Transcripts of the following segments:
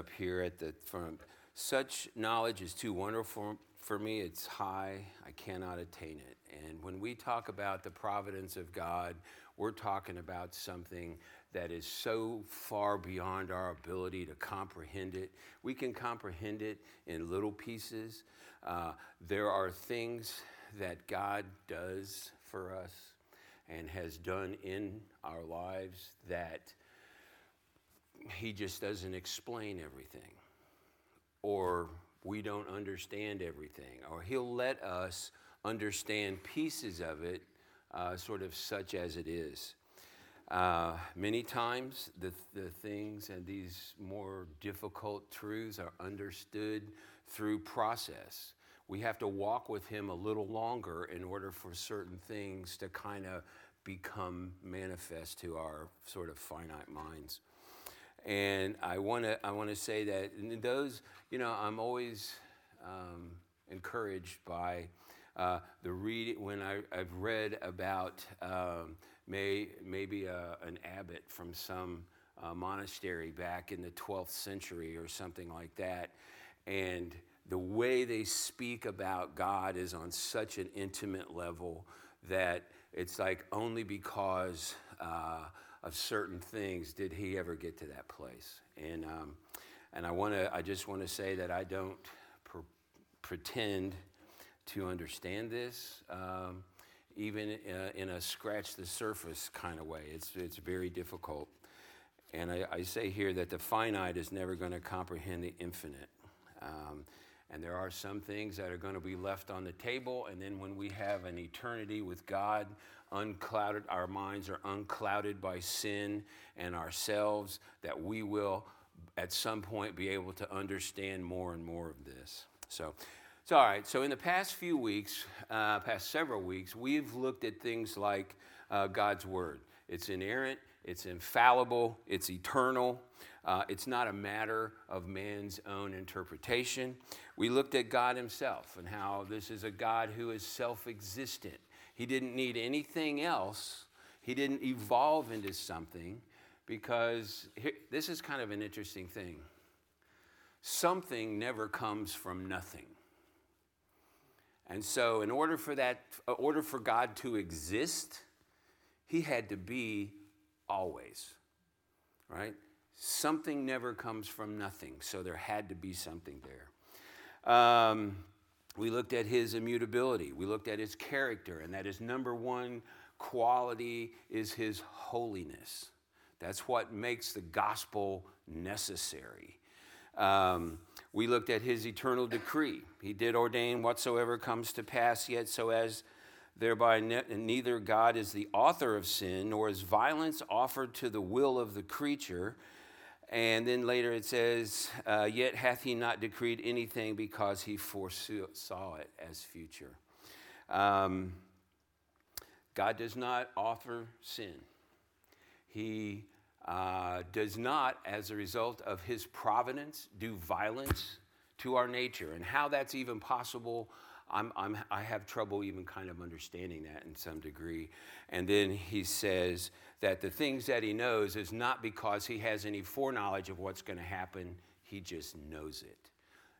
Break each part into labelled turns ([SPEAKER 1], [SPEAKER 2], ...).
[SPEAKER 1] up here at the front. Such knowledge is too wonderful for me. It's high. I cannot attain it. And when we talk about the providence of God, we're talking about something that is so far beyond our ability to comprehend it. We can comprehend it in little pieces. Uh, there are things that God does for us and has done in our lives that He just doesn't explain everything, or we don't understand everything, or He'll let us understand pieces of it, uh, sort of such as it is. Uh, many times, the, the things and these more difficult truths are understood through process. We have to walk with Him a little longer in order for certain things to kind of become manifest to our sort of finite minds. And I want to I want to say that those, you know, I'm always um, encouraged by uh, the read when I, have read about um, may, maybe a, an abbot from some uh, monastery back in the 12th century or something like that. And the way they speak about God is on such an intimate level that it's like only because uh, of certain things did he ever get to that place. And, um, and I, wanna, I just want to say that I don't pr- pretend to understand this. Um, even uh, in a scratch the surface kind of way. It's, it's very difficult. And I, I say here that the finite is never going to comprehend the infinite. Um, and there are some things that are going to be left on the table. And then when we have an eternity with God, unclouded, our minds are unclouded by sin and ourselves, that we will at some point be able to understand more and more of this. So so, all right, so in the past few weeks, uh, past several weeks, we've looked at things like uh, God's Word. It's inerrant, it's infallible, it's eternal. Uh, it's not a matter of man's own interpretation. We looked at God Himself and how this is a God who is self existent. He didn't need anything else, He didn't evolve into something because here, this is kind of an interesting thing. Something never comes from nothing. And so, in order for that, in order for God to exist, He had to be always, right? Something never comes from nothing, so there had to be something there. Um, we looked at His immutability. We looked at His character, and that His number one quality is His holiness. That's what makes the gospel necessary. Um, we looked at his eternal decree. He did ordain whatsoever comes to pass, yet so as thereby ne- neither God is the author of sin, nor is violence offered to the will of the creature. And then later it says, uh, Yet hath he not decreed anything because he foresaw it as future. Um, God does not offer sin. He uh, does not, as a result of his providence, do violence to our nature. And how that's even possible, I'm, I'm, i have trouble even kind of understanding that in some degree. And then he says that the things that he knows is not because he has any foreknowledge of what's going to happen, he just knows it.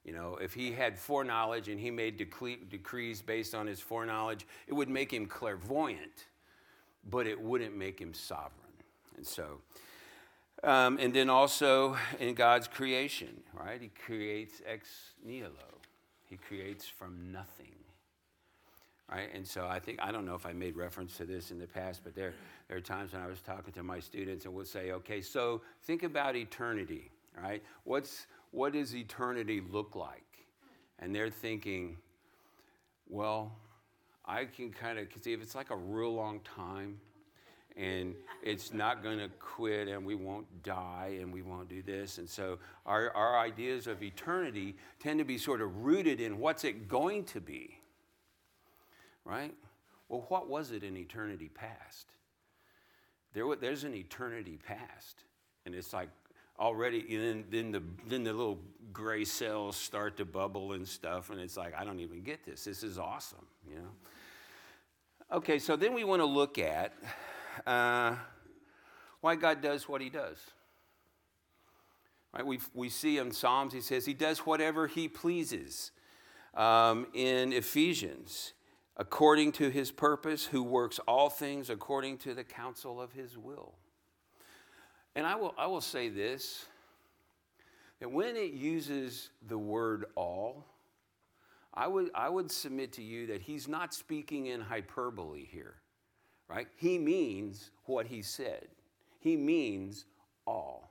[SPEAKER 1] You know, if he had foreknowledge and he made decrees based on his foreknowledge, it would make him clairvoyant, but it wouldn't make him sovereign. And so, um, and then also in God's creation, right? He creates ex nihilo. He creates from nothing. Right? And so I think, I don't know if I made reference to this in the past, but there, there are times when I was talking to my students and we'll say, okay, so think about eternity, right? What's, what does eternity look like? And they're thinking, well, I can kind of see if it's like a real long time, and it's not going to quit and we won't die and we won't do this. And so our, our ideas of eternity tend to be sort of rooted in what's it going to be, right? Well, what was it in eternity past? There, there's an eternity past. And it's like already, then, then, the, then the little gray cells start to bubble and stuff. And it's like, I don't even get this. This is awesome, you know? Okay, so then we want to look at uh, why God does what He does. Right? We, we see in Psalms, he says he does whatever he pleases. Um, in Ephesians, according to his purpose, who works all things according to the counsel of his will. And I will, I will say this that when it uses the word all, I would, I would submit to you that he's not speaking in hyperbole here, right? He means what he said, he means all,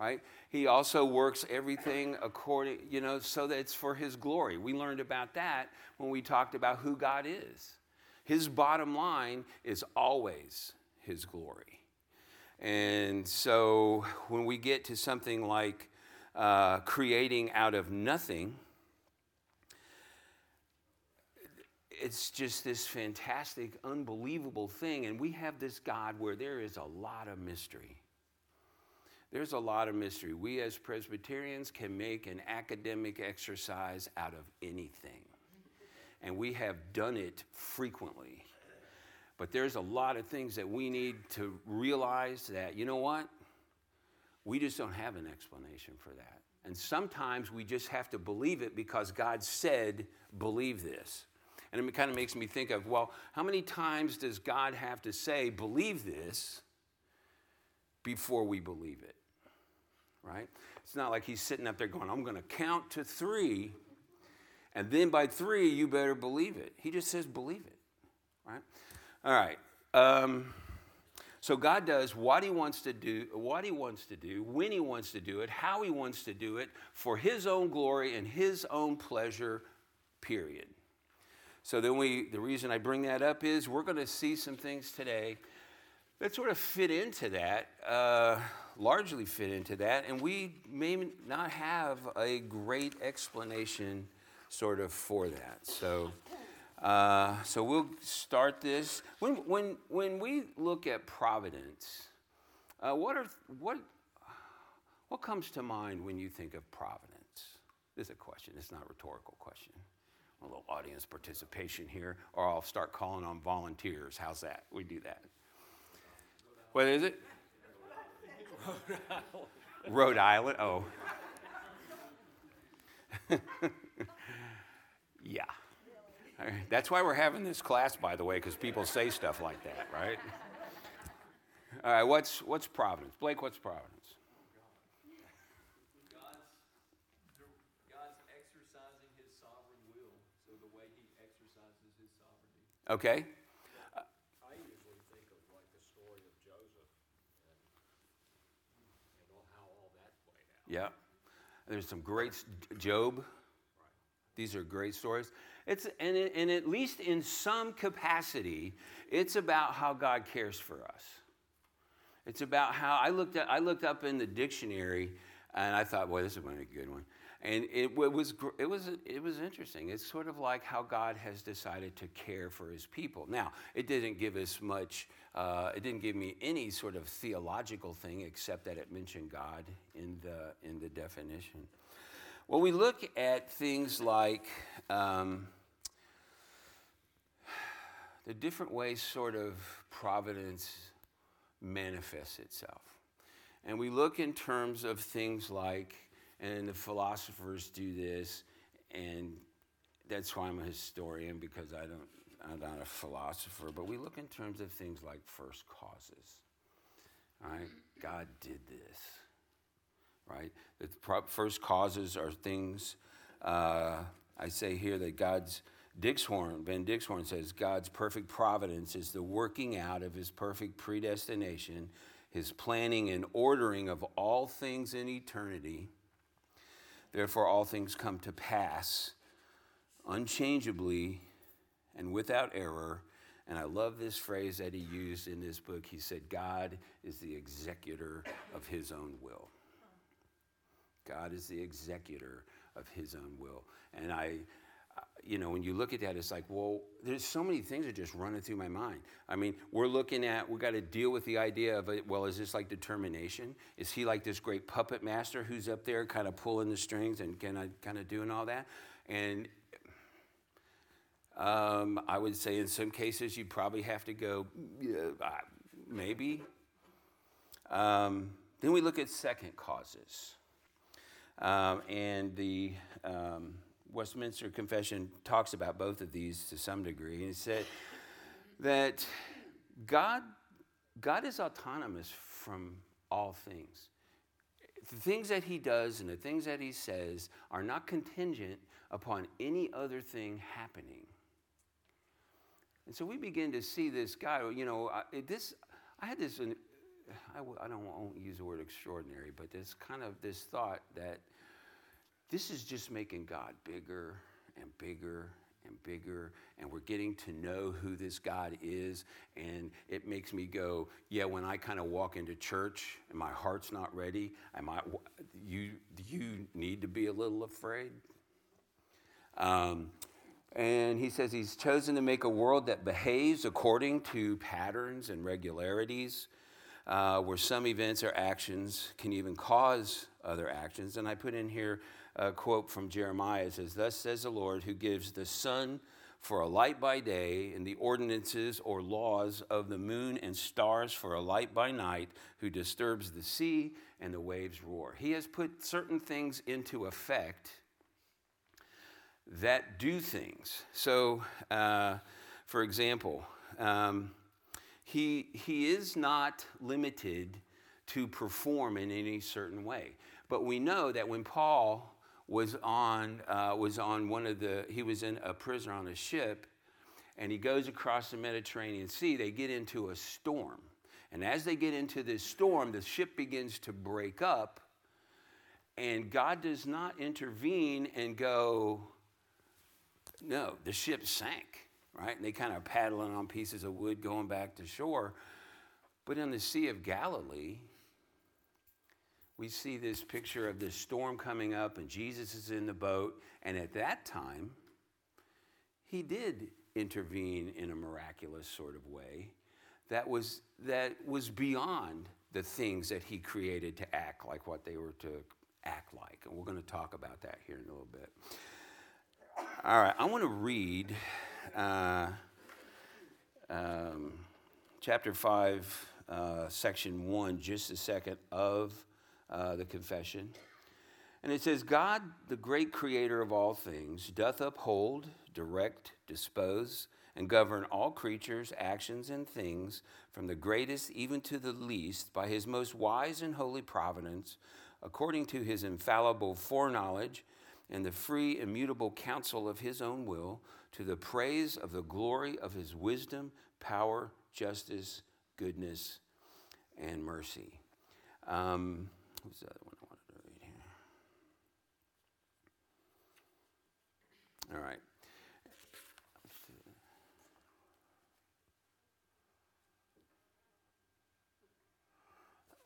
[SPEAKER 1] right? He also works everything according, you know, so that it's for his glory. We learned about that when we talked about who God is. His bottom line is always his glory. And so when we get to something like uh, creating out of nothing, it's just this fantastic, unbelievable thing. And we have this God where there is a lot of mystery. There's a lot of mystery. We as Presbyterians can make an academic exercise out of anything. And we have done it frequently. But there's a lot of things that we need to realize that, you know what? We just don't have an explanation for that. And sometimes we just have to believe it because God said, believe this. And it kind of makes me think of, well, how many times does God have to say, believe this before we believe it? right? It's not like he's sitting up there going, I'm going to count to three, and then by three, you better believe it. He just says, believe it, right? All right. Um, so God does what he wants to do, what he wants to do, when he wants to do it, how he wants to do it, for his own glory and his own pleasure, period. So then we, the reason I bring that up is we're going to see some things today that sort of fit into that. Uh, largely fit into that, and we may not have a great explanation sort of for that. So, uh, so we'll start this. When, when, when we look at providence, uh, what, are, what, what comes to mind when you think of providence? This is a question, it's not a rhetorical question. A little audience participation here, or I'll start calling on volunteers. How's that? We do that. What is it? Rhode Island. Rhode Island. Oh. yeah. That's why we're having this class, by the way, because people say stuff like that, right? All right, what's, what's Providence? Blake, what's Providence? Okay. Yeah. There's some great, Job. These are great stories. It's, and, it, and at least in some capacity, it's about how God cares for us. It's about how I looked, at, I looked up in the dictionary and I thought, boy, this is going to be a good one. And it, was, it, was, it was interesting. It's sort of like how God has decided to care for his people. Now, it didn't give us much, uh, it didn't give me any sort of theological thing except that it mentioned God in the, in the definition. Well, we look at things like um, the different ways, sort of, providence manifests itself. And we look in terms of things like and the philosophers do this, and that's why I'm a historian because I don't, I'm not a philosopher. But we look in terms of things like first causes. Right? God did this. Right? The first causes are things. Uh, I say here that God's Dixhoorn, Van Dixhoorn says, God's perfect providence is the working out of his perfect predestination, his planning and ordering of all things in eternity Therefore, all things come to pass unchangeably and without error. And I love this phrase that he used in this book. He said, God is the executor of his own will. God is the executor of his own will. And I, you know, when you look at that, it's like, well, there's so many things that just running through my mind. I mean, we're looking at, we got to deal with the idea of, well, is this like determination? Is he like this great puppet master who's up there kind of pulling the strings and kind of, kind of doing all that? And um, I would say in some cases you probably have to go, yeah, maybe. Um, then we look at second causes. Um, and the um, Westminster Confession talks about both of these to some degree. And it said that God, God is autonomous from all things. The things that he does and the things that he says are not contingent upon any other thing happening. And so we begin to see this guy, you know, I, this, I had this, I, don't won't use the word extraordinary, but this kind of this thought that this is just making God bigger and bigger and bigger, and we're getting to know who this God is. And it makes me go, yeah, when I kind of walk into church and my heart's not ready, I, you, you need to be a little afraid? Um, and he says he's chosen to make a world that behaves according to patterns and regularities, uh, where some events or actions can even cause other actions. And I put in here a quote from Jeremiah. It says, Thus says the Lord, who gives the sun for a light by day, and the ordinances or laws of the moon and stars for a light by night, who disturbs the sea and the waves roar. He has put certain things into effect that do things. So, uh, for example, um, he, he is not limited to perform in any certain way. But we know that when Paul was on, uh, was on one of the, he was in a prisoner on a ship, and he goes across the Mediterranean Sea, they get into a storm. And as they get into this storm, the ship begins to break up, and God does not intervene and go, no, the ship sank, right? And they kind of paddling on pieces of wood going back to shore. But in the Sea of Galilee, we see this picture of this storm coming up, and Jesus is in the boat. And at that time, he did intervene in a miraculous sort of way that was, that was beyond the things that he created to act like what they were to act like. And we're going to talk about that here in a little bit. All right, I want to read uh, um, chapter 5, uh, section 1, just a second, of uh, the confession. And it says, God, the great creator of all things, doth uphold, direct, dispose, and govern all creatures, actions, and things, from the greatest even to the least, by his most wise and holy providence, according to his infallible foreknowledge and the free, immutable counsel of his own will, to the praise of the glory of his wisdom, power, justice, goodness, and mercy. Um, who's the other one I wanted to read here? All right.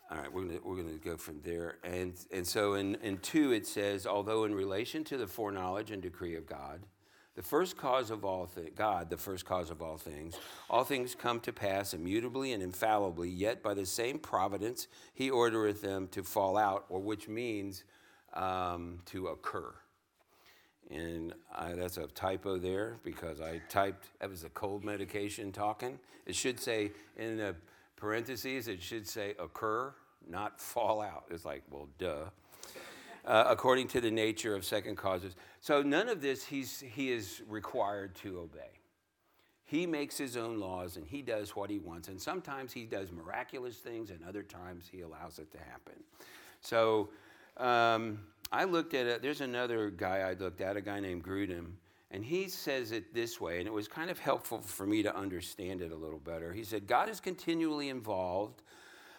[SPEAKER 1] All right, we're going we're gonna go from there. And, and so in, in 2, it says, although in relation to the foreknowledge and decree of God, the first cause of all things, God, the first cause of all things, all things come to pass immutably and infallibly, yet by the same providence he ordereth them to fall out, or which means um, to occur. And I, that's a typo there because I typed, that was a cold medication talking. It should say in the parentheses, it should say occur, not fall out. It's like, well, duh. Uh, according to the nature of second causes. So none of this he's, he is required to obey. He makes his own laws and he does what he wants. And sometimes he does miraculous things, and other times he allows it to happen. So um, I looked at it. There's another guy I looked at, a guy named Grudem, and he says it this way, and it was kind of helpful for me to understand it a little better. He said, God is continually involved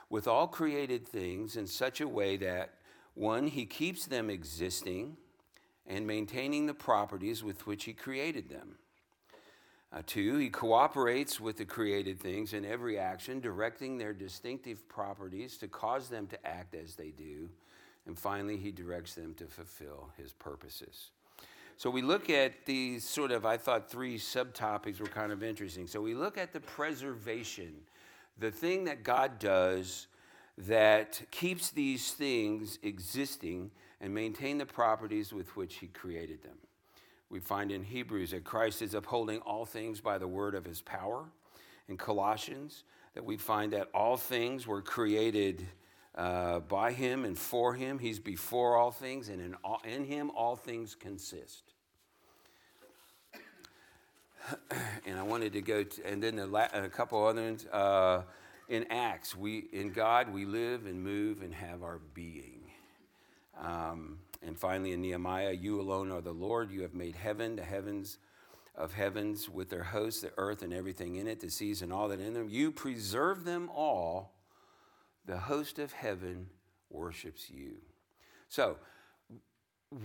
[SPEAKER 1] with all created things in such a way that, one, he keeps them existing and maintaining the properties with which he created them. Uh, two, he cooperates with the created things in every action, directing their distinctive properties to cause them to act as they do. And finally, he directs them to fulfill his purposes. So we look at these sort of, I thought three subtopics were kind of interesting. So we look at the preservation, the thing that God does that keeps these things existing and maintain the properties with which he created them. We find in Hebrews that Christ is upholding all things by the word of his power. In Colossians, that we find that all things were created uh, by him and for him. He's before all things, and in, all, in him all things consist. and I wanted to go to, and then la- a couple other ones. Uh, in Acts, we in God we live and move and have our being. Um, and finally, in Nehemiah, you alone are the Lord. You have made heaven, the heavens of heavens, with their hosts, the earth and everything in it, the seas and all that in them. You preserve them all. The host of heaven worships you. So,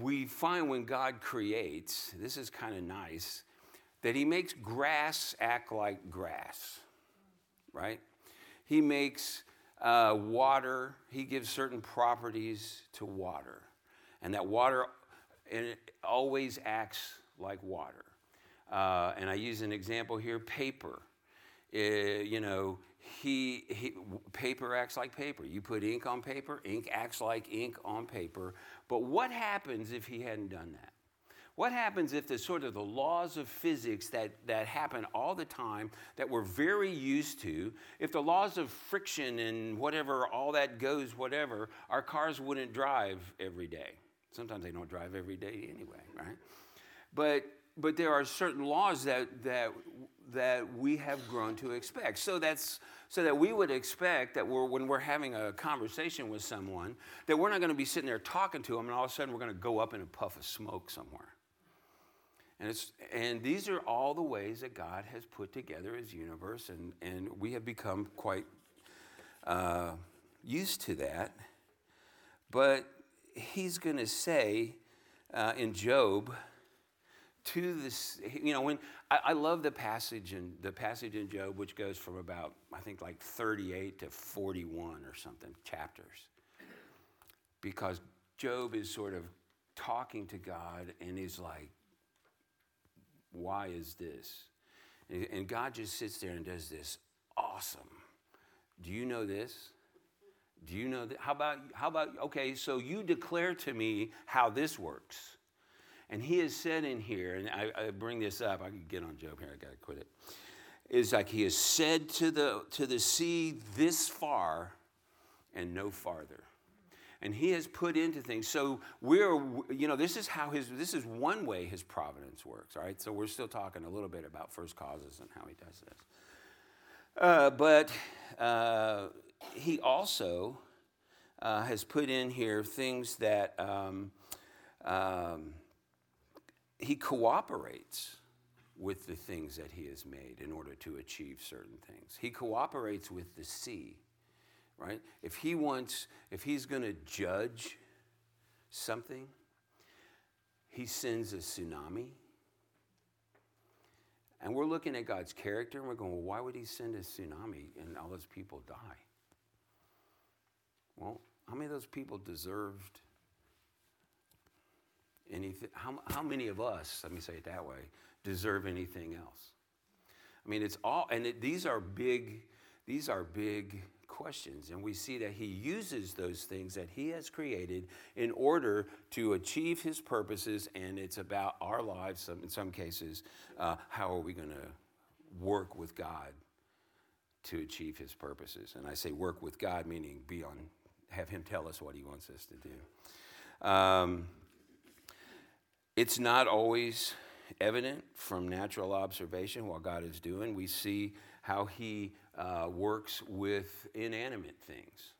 [SPEAKER 1] we find when God creates, this is kind of nice, that He makes grass act like grass, right? He makes uh, water, He gives certain properties to water. And that water and it always acts like water. Uh, and I use an example here paper. Uh, you know, he, he, paper acts like paper. You put ink on paper, ink acts like ink on paper. But what happens if he hadn't done that? What happens if the sort of the laws of physics that, that happen all the time that we're very used to, if the laws of friction and whatever, all that goes, whatever, our cars wouldn't drive every day. Sometimes they don't drive every day anyway, right? But but there are certain laws that that that we have grown to expect. So that's so that we would expect that we're, when we're having a conversation with someone, that we're not going to be sitting there talking to them, and all of a sudden we're going to go up in a puff of smoke somewhere. And, it's, and these are all the ways that God has put together his universe, and, and we have become quite uh, used to that. But he's going to say uh, in Job, to this, you know, when I, I, love the passage in the passage in Job, which goes from about I think like 38 to 41 or something chapters, because Job is sort of talking to God and he's like, why is this? And God just sits there and does this. Awesome. Do you know this? Do you know that? How about, how about, okay, so you declare to me how this works. And he has said in here, and I, I bring this up, I can get on Job here, I gotta quit it. Is like he has said to the, to the sea this far and no farther and he has put into things. So we're you know this is how his this is one way his providence works all right? So we're still talking a little bit about first causes and how he does this. Uh, but uh, he also uh, has put in here things that um, um, he cooperates with the things that he has made in order to achieve certain things. He cooperates with the sea right? If he wants, if he's going to judge something, he sends a tsunami. And we're looking at God's character and we're going, well, why would he send a tsunami and all those people die? Well, how many of those people deserved anything? How, how many of us, let me say it that way, deserve anything else? I mean, it's all, and it, these are big, these are big questions. And we see that he uses those things that he has created in order to achieve his purposes. And it's about our lives, in some cases, uh, how are we going to work with God to achieve his purposes? And I say work with God, meaning be on, have him tell us what he wants us to do. Um, it's not always evident from natural observation what God is doing. We see how he uh, works with inanimate things.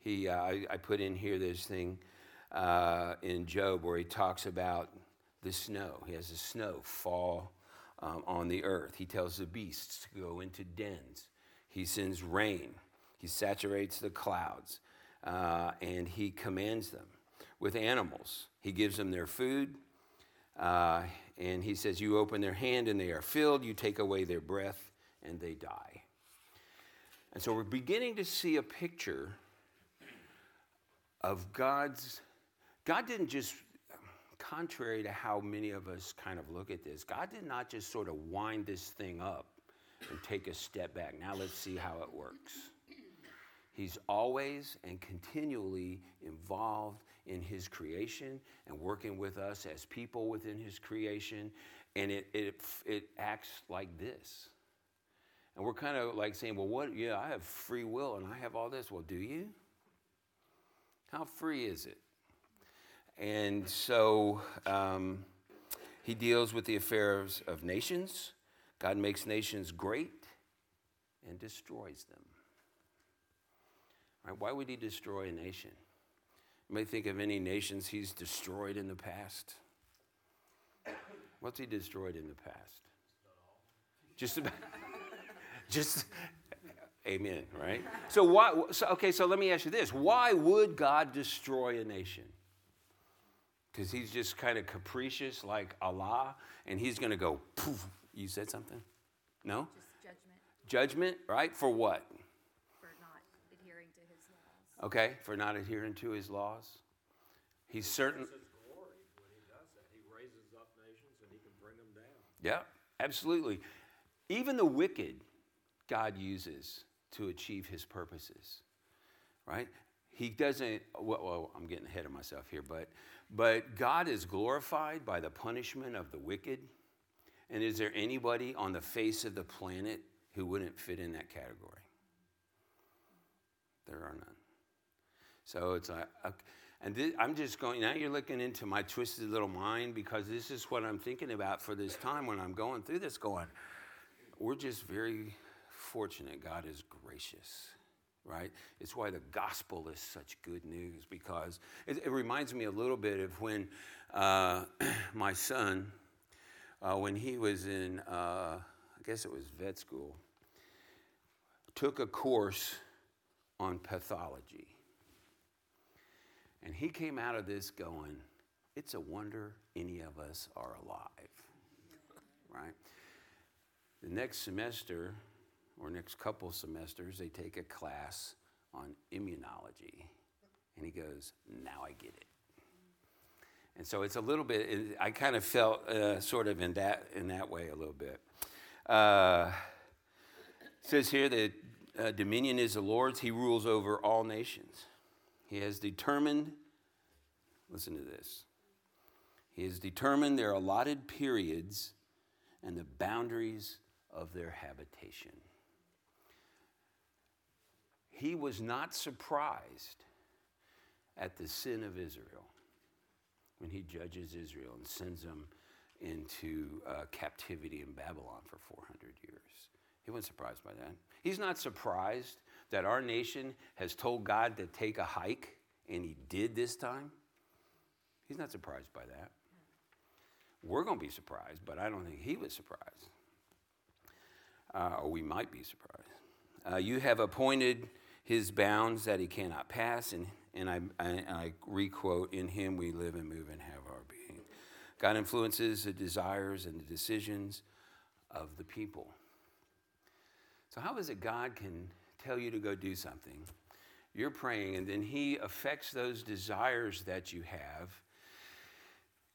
[SPEAKER 1] He, uh, I, I, put in here this thing uh, in Job where he talks about the snow. He has the snow fall um, on the earth. He tells the beasts to go into dens. He sends rain. He saturates the clouds. Uh, and he commands them. With animals, he gives them their food. Uh, and he says, You open their hand and they are filled. You take away their breath and they die. And so we're beginning to see a picture of God's. God didn't just, contrary to how many of us kind of look at this, God did not just sort of wind this thing up and take a step back. Now let's see how it works. He's always and continually involved in his creation and working with us as people within his creation. And it, it, it acts like this. And we're kind of like saying, well, what? Yeah, I have free will and I have all this. Well, do you? How free is it? And so um, he deals with the affairs of nations. God makes nations great and destroys them. Right? Why would he destroy a nation? You may think of any nations he's destroyed in the past. What's he destroyed in the past? Just about. Just. Amen, right? So why so okay, so let me ask you this. Why would God destroy a nation? Because he's just kind of capricious like Allah, and he's gonna go poof. You said something? No?
[SPEAKER 2] Just judgment
[SPEAKER 1] Judgment, right? For what?
[SPEAKER 2] for not adhering to his laws.
[SPEAKER 1] Okay, for not adhering to his laws. He's certain.
[SPEAKER 3] It's his glory when he does that. He raises up nations and he can bring them down.
[SPEAKER 1] Yeah, absolutely. Even the wicked, God uses to achieve his purposes, right? He doesn't, well, well, I'm getting ahead of myself here, but, but God is glorified by the punishment of the wicked. And is there anybody on the face of the planet who wouldn't fit in that category? There are none. So it's like, and thi- I'm just going, now you're looking into my twisted little mind because this is what I'm thinking about for this time when I'm going through this, going, we're just very fortunate. God is gracious, right? It's why the gospel is such good news because it, it reminds me a little bit of when uh, my son, uh, when he was in, uh, I guess it was vet school, took a course on pathology. And he came out of this going, it's a wonder any of us are alive, right? The next semester, or next couple semesters, they take a class on immunology. And he goes, now I get it. And so it's a little bit, I kind of felt uh, sort of in that, in that way a little bit. Uh, says here that uh, dominion is the Lord's, he rules over all nations. He has determined, listen to this, he has determined their allotted periods and the boundaries of their habitation. He was not surprised at the sin of Israel when he judges Israel and sends them into uh, captivity in Babylon for 400 years. He wasn't surprised by that. He's not surprised that our nation has told God to take a hike, and he did this time. He's not surprised by that. We're going to be surprised, but I don't think he was surprised. Uh, or we might be surprised. Uh, you have appointed his bounds that he cannot pass, and, and I, I, I requote, In him we live and move and have our being. God influences the desires and the decisions of the people. So, how is it God can tell you to go do something? You're praying, and then He affects those desires that you have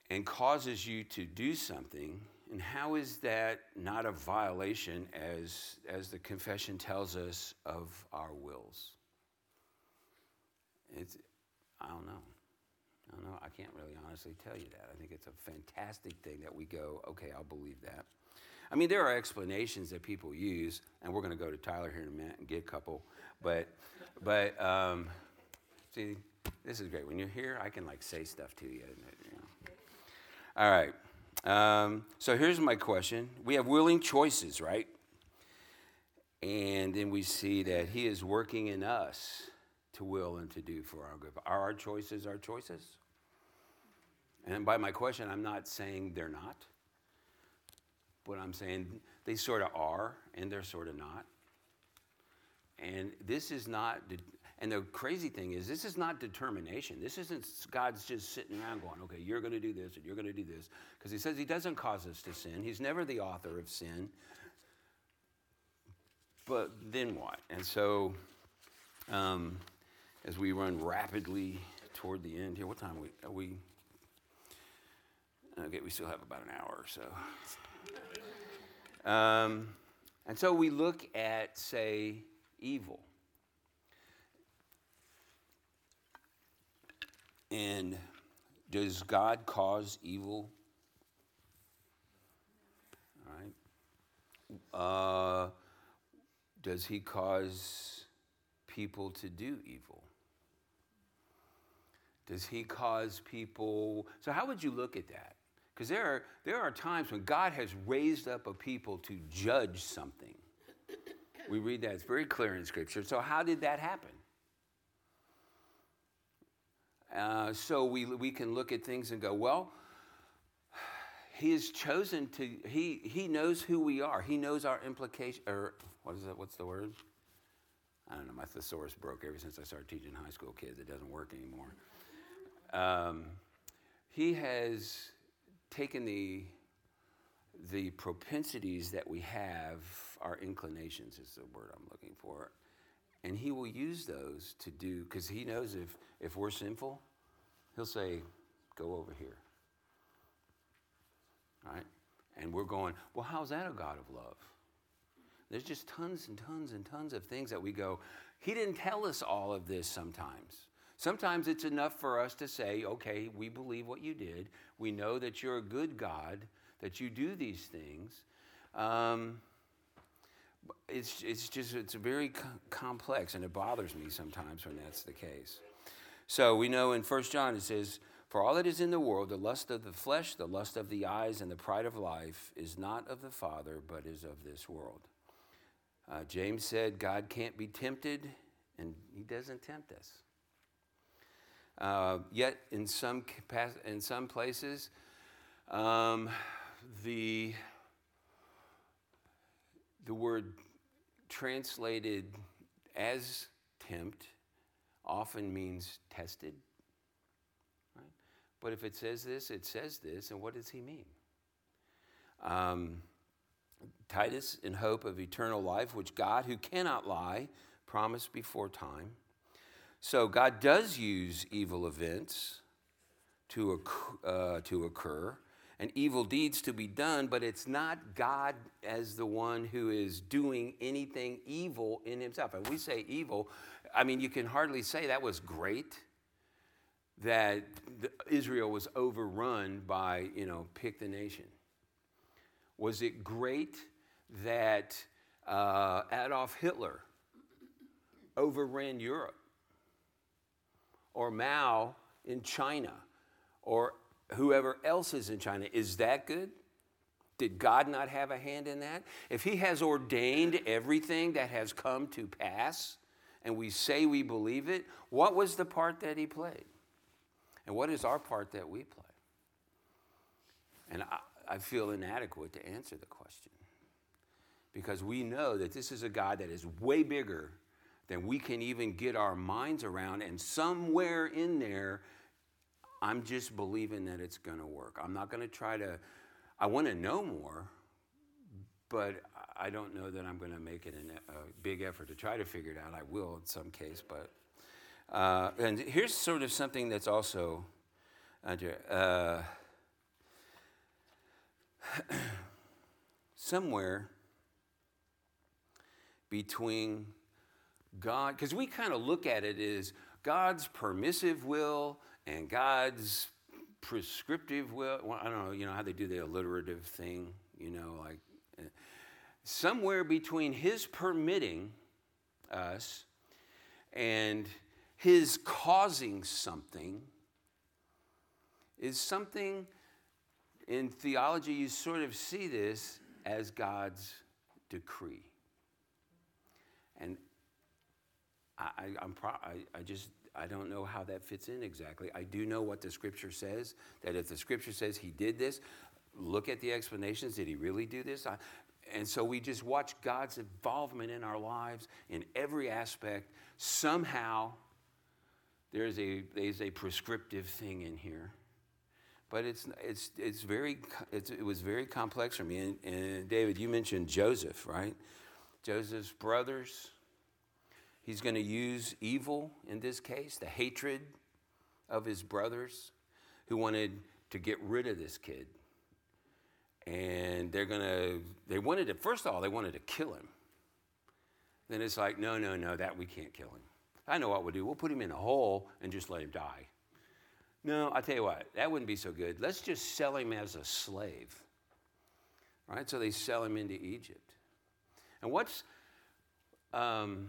[SPEAKER 1] and causes you to do something. And how is that not a violation, as, as the confession tells us, of our wills? It's, I don't know. I don't know. I can't really honestly tell you that. I think it's a fantastic thing that we go, okay, I'll believe that. I mean, there are explanations that people use, and we're going to go to Tyler here in a minute and get a couple. But, but um, see, this is great. When you're here, I can like say stuff to you. You know. All right. Um, so here's my question. We have willing choices, right? And then we see that He is working in us to will and to do for our good. Are our choices our choices? And by my question, I'm not saying they're not, but I'm saying they sort of are and they're sort of not. And this is not, and the crazy thing is, this is not determination. This isn't God's just sitting around going, okay, you're going to do this and you're going to do this. Because He says He doesn't cause us to sin, He's never the author of sin. But then what? And so, um, as we run rapidly toward the end here, what time are we? Are we okay, we still have about an hour or so. Um, and so we look at, say, evil. And does God cause evil? All right. Uh, does he cause people to do evil? Does he cause people? So, how would you look at that? Because there are, there are times when God has raised up a people to judge something. We read that, it's very clear in Scripture. So, how did that happen? Uh, so, we, we can look at things and go, well, he has chosen to, he, he knows who we are. He knows our implication, or what is that? What's the word? I don't know. My thesaurus broke ever since I started teaching high school kids. It doesn't work anymore. Um, he has taken the, the propensities that we have, our inclinations is the word I'm looking for, and he will use those to do, because he knows if, if we're sinful, he'll say, go over here. Right? And we're going, well, how's that a God of love? There's just tons and tons and tons of things that we go, He didn't tell us all of this sometimes. Sometimes it's enough for us to say, okay, we believe what you did. We know that you're a good God, that you do these things. Um, it's, it's just, it's very co- complex, and it bothers me sometimes when that's the case. So we know in 1 John it says, For all that is in the world, the lust of the flesh, the lust of the eyes, and the pride of life is not of the Father, but is of this world. Uh, James said, God can't be tempted, and he doesn't tempt us. Uh, yet, in some, in some places, um, the, the word translated as tempt often means tested. Right? But if it says this, it says this, and what does he mean? Um, Titus, in hope of eternal life, which God, who cannot lie, promised before time. So God does use evil events to, uh, to occur and evil deeds to be done, but it's not God as the one who is doing anything evil in himself. And we say evil, I mean, you can hardly say that was great that Israel was overrun by, you know, pick the nation. Was it great that uh, Adolf Hitler overran Europe? Or Mao in China? Or whoever else is in China? Is that good? Did God not have a hand in that? If He has ordained everything that has come to pass, and we say we believe it, what was the part that He played? And what is our part that we play? And I, I feel inadequate to answer the question. Because we know that this is a God that is way bigger than we can even get our minds around. And somewhere in there, I'm just believing that it's going to work. I'm not going to try to, I want to know more, but I don't know that I'm going to make it a big effort to try to figure it out. I will in some case, but. Uh, and here's sort of something that's also, uh, somewhere between God, because we kind of look at it as God's permissive will and God's prescriptive will. Well, I don't know, you know, how they do the alliterative thing, you know, like uh, somewhere between His permitting us and His causing something is something in theology, you sort of see this as God's decree. And I, I'm pro- I, I just I don't know how that fits in exactly. I do know what the scripture says that if the scripture says he did this, look at the explanations. Did he really do this? I, and so we just watch God's involvement in our lives in every aspect. Somehow, there's a, there's a prescriptive thing in here but it's, it's, it's very, it's, it was very complex for me. And, and David, you mentioned Joseph, right? Joseph's brothers. He's going to use evil in this case, the hatred of his brothers who wanted to get rid of this kid. And they're going to, they wanted to, first of all, they wanted to kill him. Then it's like, no, no, no, that we can't kill him. I know what we'll do. We'll put him in a hole and just let him die. No, I tell you what, that wouldn't be so good. Let's just sell him as a slave. Right? So they sell him into Egypt. And what's um,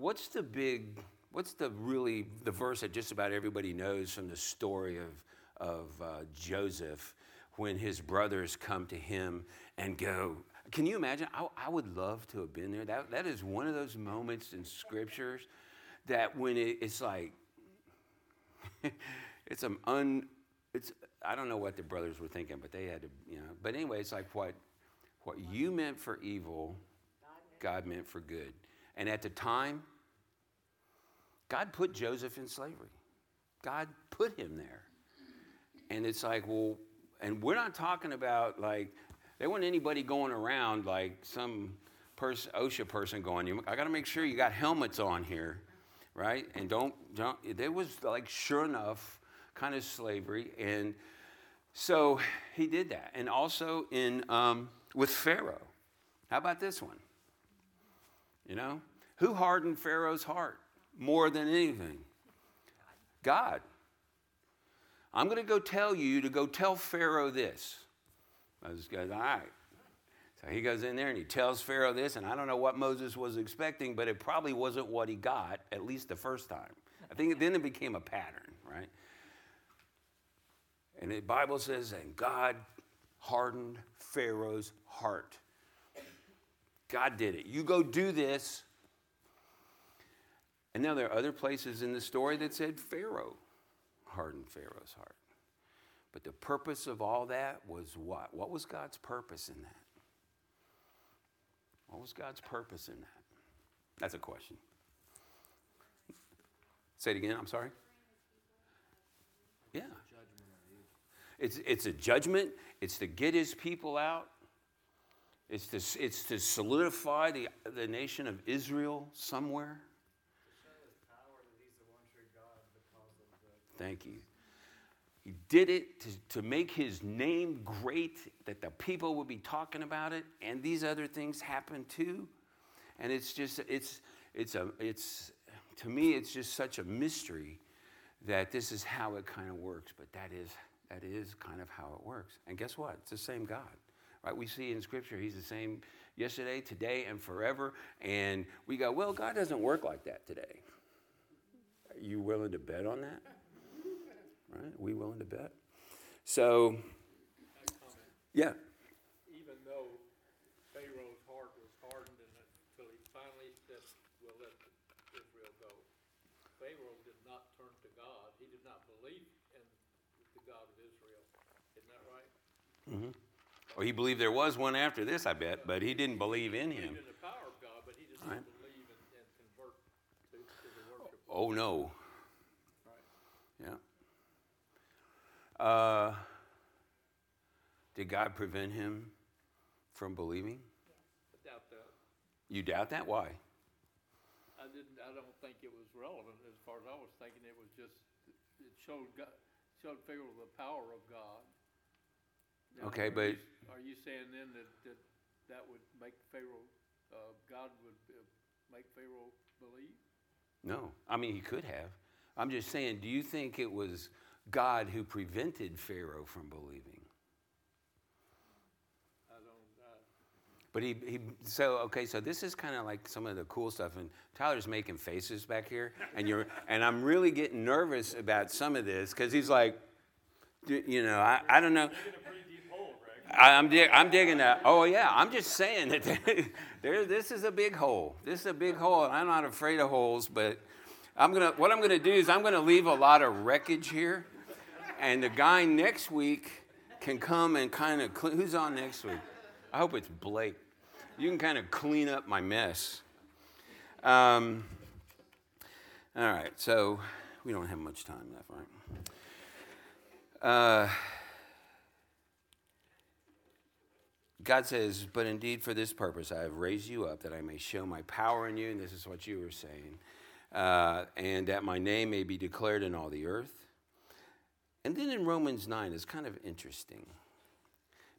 [SPEAKER 1] what's the big what's the really the verse that just about everybody knows from the story of of uh, Joseph when his brothers come to him and go. Can you imagine? I, I would love to have been there. That, that is one of those moments in scriptures that when it, it's like, it's an un, it's, I don't know what the brothers were thinking, but they had to, you know. But anyway, it's like what, what you meant for evil, God meant for good. And at the time, God put Joseph in slavery. God put him there. And it's like, well, and we're not talking about like, there wasn't anybody going around like some OSHA person going, I got to make sure you got helmets on here, right? And don't, don't, there was like sure enough kind of slavery. And so he did that. And also in, um, with Pharaoh. How about this one? You know, who hardened Pharaoh's heart more than anything? God. I'm going to go tell you to go tell Pharaoh this. Moses goes, All right. So he goes in there and he tells Pharaoh this, and I don't know what Moses was expecting, but it probably wasn't what he got, at least the first time. I think then it became a pattern, right? And the Bible says, and God hardened Pharaoh's heart. God did it. You go do this. And now there are other places in the story that said Pharaoh hardened Pharaoh's heart. But the purpose of all that was what? What was God's purpose in that? What was God's purpose in that? That's a question. Say it again, I'm sorry. Yeah. It's, it's a judgment, it's to get his people out, it's to, it's to solidify the, the nation of Israel somewhere. Thank you. He did it to, to make his name great, that the people would be talking about it, and these other things happen too. And it's just, it's, it's a, it's, to me, it's just such a mystery that this is how it kind of works, but that is, that is kind of how it works. And guess what? It's the same God. Right? We see in Scripture, He's the same yesterday, today, and forever. And we go, well, God doesn't work like that today. Are you willing to bet on that? Right? Are we willing to bet? So, yeah.
[SPEAKER 3] Even though Pharaoh's heart was hardened until he finally said, we'll let Israel go, Pharaoh did not turn to God. He did not believe in the God of Israel. Isn't that right? Mm-hmm.
[SPEAKER 1] Well, he believed there was one after this, I bet, but he didn't believe in him.
[SPEAKER 3] in the power of God, but he did
[SPEAKER 1] Right.
[SPEAKER 3] not believe and, and convert to, to the worship.
[SPEAKER 1] Oh, no.
[SPEAKER 3] Right.
[SPEAKER 1] Yeah. Uh, did God prevent him from believing?
[SPEAKER 3] I doubt that.
[SPEAKER 1] You doubt that? Why?
[SPEAKER 3] I didn't, I don't think it was relevant as far as I was thinking. It was just, it showed God, showed Pharaoh the power of God. Now,
[SPEAKER 1] Okay,
[SPEAKER 3] are
[SPEAKER 1] but-
[SPEAKER 3] you- Are you saying then that, that that would make Pharaoh, uh, God would uh, make Pharaoh believe?
[SPEAKER 1] No. I mean, he could have. I'm just saying, do you think it was God who prevented Pharaoh from believing?
[SPEAKER 3] I don't,
[SPEAKER 1] But he, he so okay, so this is kind of like some of the cool stuff, and Tyler's making faces back here, and you're, and I'm really getting nervous about some of this because he's like, you know, I, I don't know. I, I'm, dig, I'm digging that. Oh yeah, I'm just saying that there, this is a big hole. This is a big hole, and I'm not afraid of holes, but I'm gonna. What I'm gonna do is I'm gonna leave a lot of wreckage here, and the guy next week can come and kind of. Clean, who's on next week? I hope it's Blake. You can kind of clean up my mess. Um, all right, so we don't have much time left, right? Uh, God says, But indeed, for this purpose, I have raised you up that I may show my power in you. And this is what you were saying. Uh, and that my name may be declared in all the earth. And then in Romans 9, it's kind of interesting.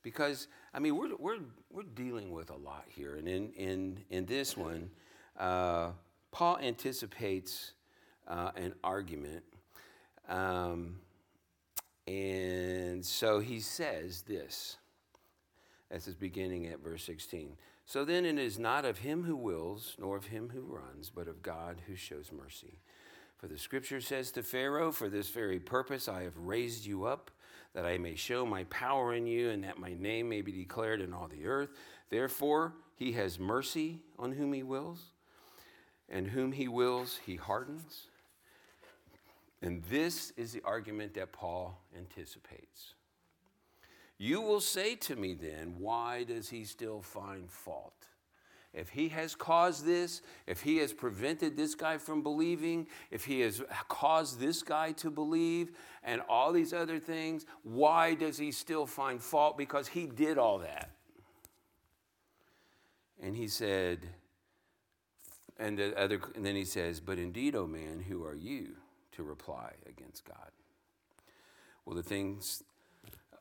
[SPEAKER 1] Because, I mean, we're, we're, we're dealing with a lot here. And in, in, in this one, uh, Paul anticipates uh, an argument. Um, and so he says this. This is beginning at verse 16. So then it is not of him who wills, nor of him who runs, but of God who shows mercy. For the scripture says to Pharaoh, For this very purpose I have raised you up, that I may show my power in you, and that my name may be declared in all the earth. Therefore, he has mercy on whom he wills, and whom he wills, he hardens. And this is the argument that Paul anticipates. You will say to me then, why does he still find fault? If he has caused this, if he has prevented this guy from believing, if he has caused this guy to believe, and all these other things, why does he still find fault? Because he did all that. And he said, and, the other, and then he says, But indeed, O man, who are you to reply against God? Will the things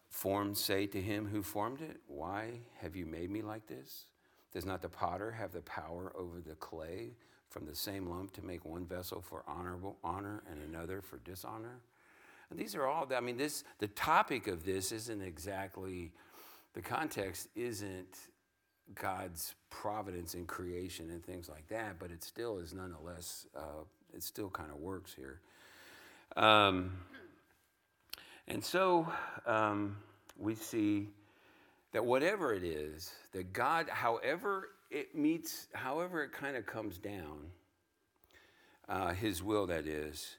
[SPEAKER 1] formed say to him who formed it, Why have you made me like this? Does not the potter have the power over the clay from the same lump to make one vessel for honorable honor and another for dishonor? And these are all, I mean, this the topic of this isn't exactly the context isn't God's providence in creation and things like that, but it still is nonetheless, uh, it still kind of works here. Um, and so um, we see that whatever it is, that God, however it meets, however it kind of comes down, uh, His will that is,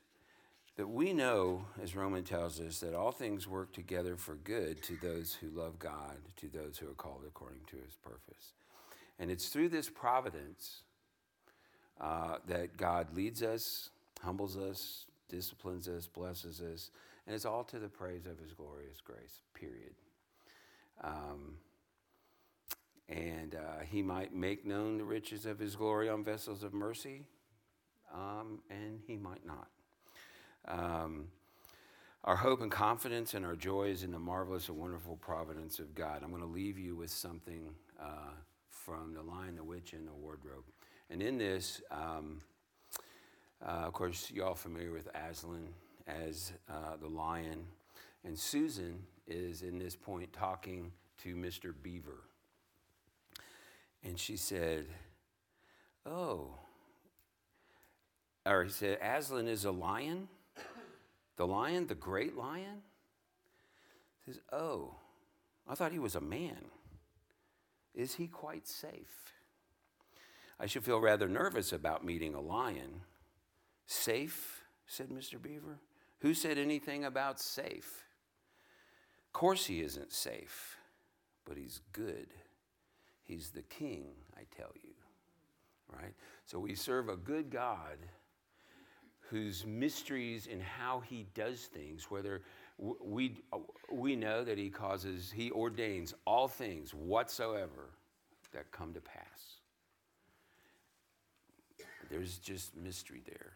[SPEAKER 1] that we know, as Roman tells us, that all things work together for good to those who love God, to those who are called according to His purpose. And it's through this providence uh, that God leads us, humbles us, disciplines us, blesses us, and it's all to the praise of His glorious grace, period. Um, and uh, he might make known the riches of his glory on vessels of mercy, um, and he might not. Um, our hope and confidence and our joy is in the marvelous and wonderful providence of God. I'm going to leave you with something uh, from The Lion, the Witch, and the Wardrobe. And in this, um, uh, of course, you're all familiar with Aslan as uh, the lion. And Susan is in this point talking to Mr. Beaver. And she said, Oh, or he said, Aslan is a lion? The lion, the great lion? He says, Oh, I thought he was a man. Is he quite safe? I should feel rather nervous about meeting a lion. Safe, said Mr. Beaver. Who said anything about safe? Of course, he isn't safe, but he's good. He's the king, I tell you. Right? So we serve a good God whose mysteries in how he does things, whether we, we know that he causes, he ordains all things whatsoever that come to pass. There's just mystery there.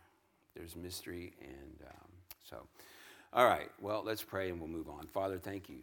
[SPEAKER 1] There's mystery, and um, so, all right, well, let's pray and we'll move on. Father, thank you